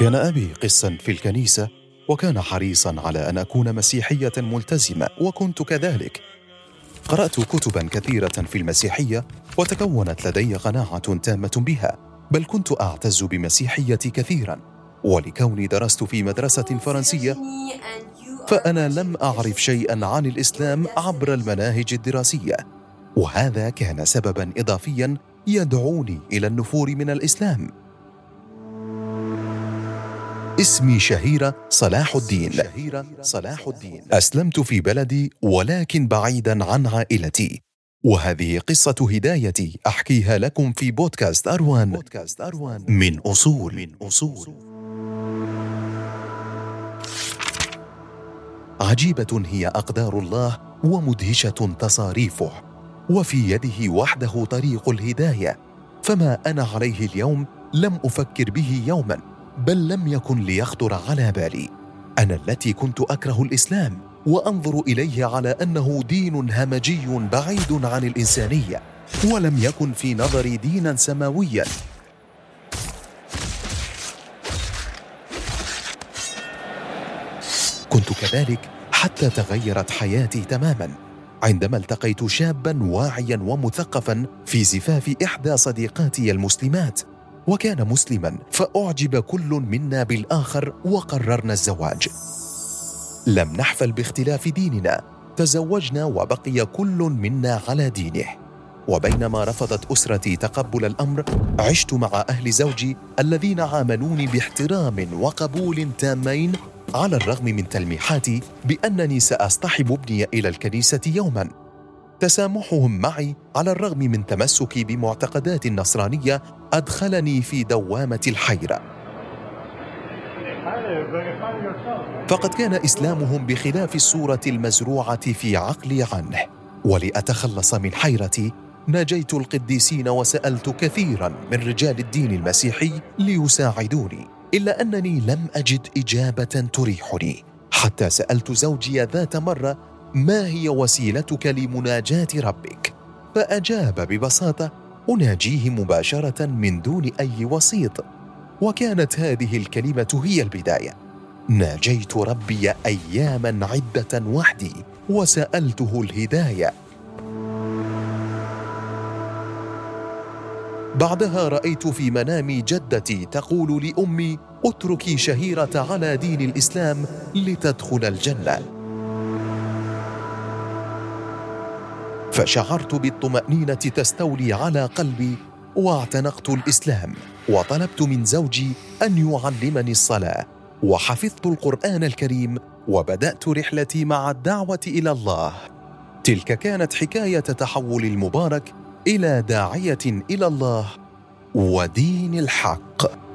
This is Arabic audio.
كان أبي قسا في الكنيسة وكان حريصا على أن أكون مسيحية ملتزمة وكنت كذلك. قرأت كتبا كثيرة في المسيحية وتكونت لدي قناعة تامة بها بل كنت أعتز بمسيحيتي كثيرا. ولكوني درست في مدرسة فرنسية فأنا لم أعرف شيئا عن الإسلام عبر المناهج الدراسية. وهذا كان سببا إضافيا يدعوني إلى النفور من الإسلام. اسمي شهيرة صلاح الدين. شهيرة صلاح الدين. أسلمت في بلدي ولكن بعيدا عن عائلتي. وهذه قصة هدايتي أحكيها لكم في بودكاست أروان, بودكاست أروان. من أصول. من أصول. عجيبة هي أقدار الله ومدهشة تصاريفه وفي يده وحده طريق الهداية فما أنا عليه اليوم لم أفكر به يوما. بل لم يكن ليخطر على بالي. أنا التي كنت أكره الإسلام وأنظر إليه على أنه دين همجي بعيد عن الإنسانية ولم يكن في نظري دينا سماويا. كنت كذلك حتى تغيرت حياتي تماما عندما التقيت شابا واعيا ومثقفا في زفاف إحدى صديقاتي المسلمات. وكان مسلما فأعجب كل منا بالآخر وقررنا الزواج. لم نحفل باختلاف ديننا تزوجنا وبقي كل منا على دينه. وبينما رفضت أسرتي تقبل الأمر عشت مع أهل زوجي الذين عاملوني باحترام وقبول تامين على الرغم من تلميحاتي بأنني سأصطحب ابني إلى الكنيسة يوما. تسامحهم معي على الرغم من تمسكي بمعتقدات النصرانيه أدخلني في دوامة الحيرة. فقد كان إسلامهم بخلاف الصورة المزروعة في عقلي عنه ولأتخلص من حيرتي ناجيت القديسين وسألت كثيرا من رجال الدين المسيحي ليساعدوني إلا أنني لم أجد إجابة تريحني. حتى سألت زوجي ذات مرة ما هي وسيلتك لمناجاة ربك؟ فأجاب ببساطة أناجيه مباشرة من دون أي وسيط. وكانت هذه الكلمة هي البداية. ناجيت ربي اياما عدة وحدي وسألته الهداية. بعدها رأيت في منامي جدتي تقول لأمي اتركي شهيرة على دين الإسلام لتدخل الجنة. فشعرت بالطمأنينة تستولي على قلبي واعتنقت الإسلام وطلبت من زوجي أن يعلمني الصلاة وحفظت القرآن الكريم وبدأت رحلتي مع الدعوة إلى الله. تلك كانت حكاية تحول المبارك إلى داعية إلى الله ودين الحق.